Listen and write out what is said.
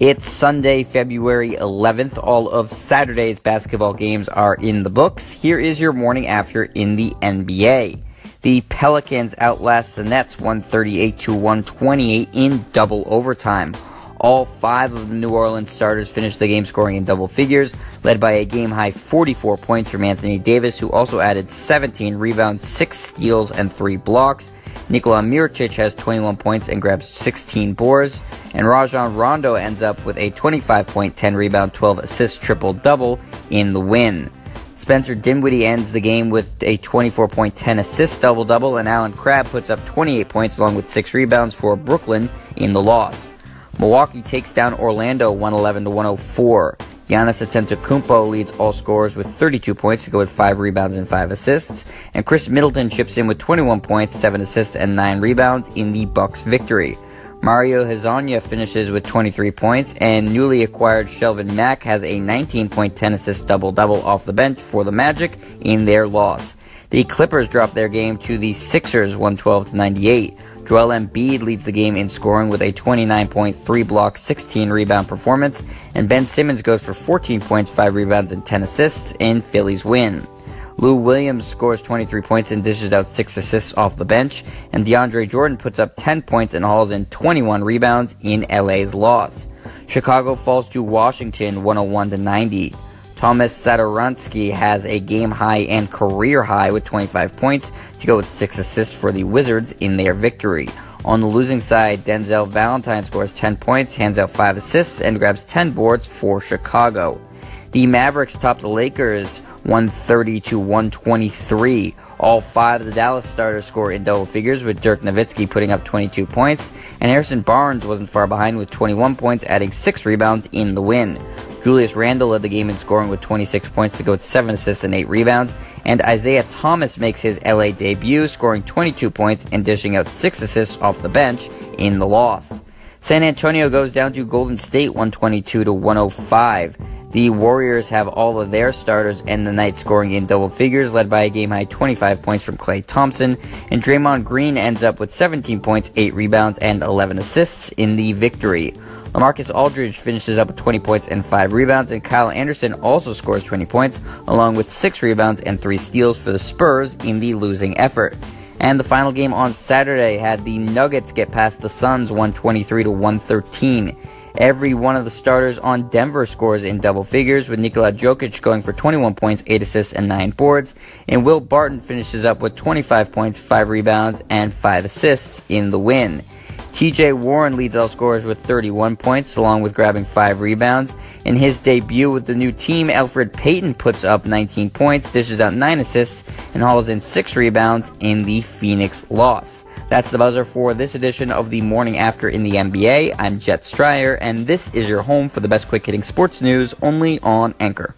It's Sunday, February 11th. All of Saturday's basketball games are in the books. Here is your morning after in the NBA. The Pelicans outlast the Nets 138 to 128 in double overtime. All five of the New Orleans starters finished the game scoring in double figures, led by a game high 44 points from Anthony Davis, who also added 17 rebounds, 6 steals, and 3 blocks. Nikola Mirotic has 21 points and grabs 16 boards. And Rajon Rondo ends up with a 25 point, 10 rebound, 12 assist triple double in the win. Spencer Dinwiddie ends the game with a 24 point, 10 assist double double, and Allen Crabbe puts up 28 points along with 6 rebounds for Brooklyn in the loss. Milwaukee takes down Orlando 111 to 104. Giannis Antetokounmpo leads all scorers with 32 points to go with 5 rebounds and 5 assists, and Khris Middleton chips in with 21 points, 7 assists, and 9 rebounds in the Bucks' victory. Mario Hezonja finishes with 23 points, and newly acquired Shelvin Mack has a 19 point 10 assist double double off the bench for the Magic in their loss. The Clippers drop their game to the Sixers 112 to 98. Joel Embiid leads the game in scoring with a 29.3 block, 16 rebound performance, and Ben Simmons goes for 14 points, 5 rebounds, and 10 assists in Philly's win. Lou Williams scores 23 points and dishes out 6 assists off the bench, and DeAndre Jordan puts up 10 points and hauls in 21 rebounds in LA's loss. Chicago falls to Washington 101 to 90. Tomas Satoransky has a game high and career high with 25 points to go with 6 assists for the Wizards in their victory. On the losing side, Denzel Valentine scores 10 points, hands out 5 assists, and grabs 10 boards for Chicago. The Mavericks top the Lakers 130 to 123. All five of the Dallas starters score in double figures, with Dirk Nowitzki putting up 22 points, and Harrison Barnes wasn't far behind with 21 points, adding 6 rebounds in the win. Julius Randle led the game in scoring with 26 points to go with 7 assists and 8 rebounds. And Isaiah Thomas makes his LA debut, scoring 22 points and dishing out 6 assists off the bench in the loss. San Antonio goes down to Golden State 122 to 105. The Warriors have all of their starters end the night scoring in double figures, led by a game high 25 points from Klay Thompson, and Draymond Green ends up with 17 points, 8 rebounds, and 11 assists in the victory. LaMarcus Aldridge finishes up with 20 points and 5 rebounds, and Kyle Anderson also scores 20 points, along with 6 rebounds and 3 steals for the Spurs in the losing effort. And the final game on Saturday had the Nuggets get past the Suns 123 to 113. Every one of the starters on Denver scores in double figures, with Nikola Jokic going for 21 points, 8 assists, and 9 boards. And Will Barton finishes up with 25 points, 5 rebounds, and 5 assists in the win. TJ Warren leads all scorers with 31 points, along with grabbing 5 rebounds. In his debut with the new team, Elfrid Payton puts up 19 points, dishes out 9 assists, and hauls in 6 rebounds in the Phoenix loss. That's the buzzer for this edition of the morning after in the NBA. I'm Jet Stryer, and this is your home for the best quick hitting sports news only on Anchor.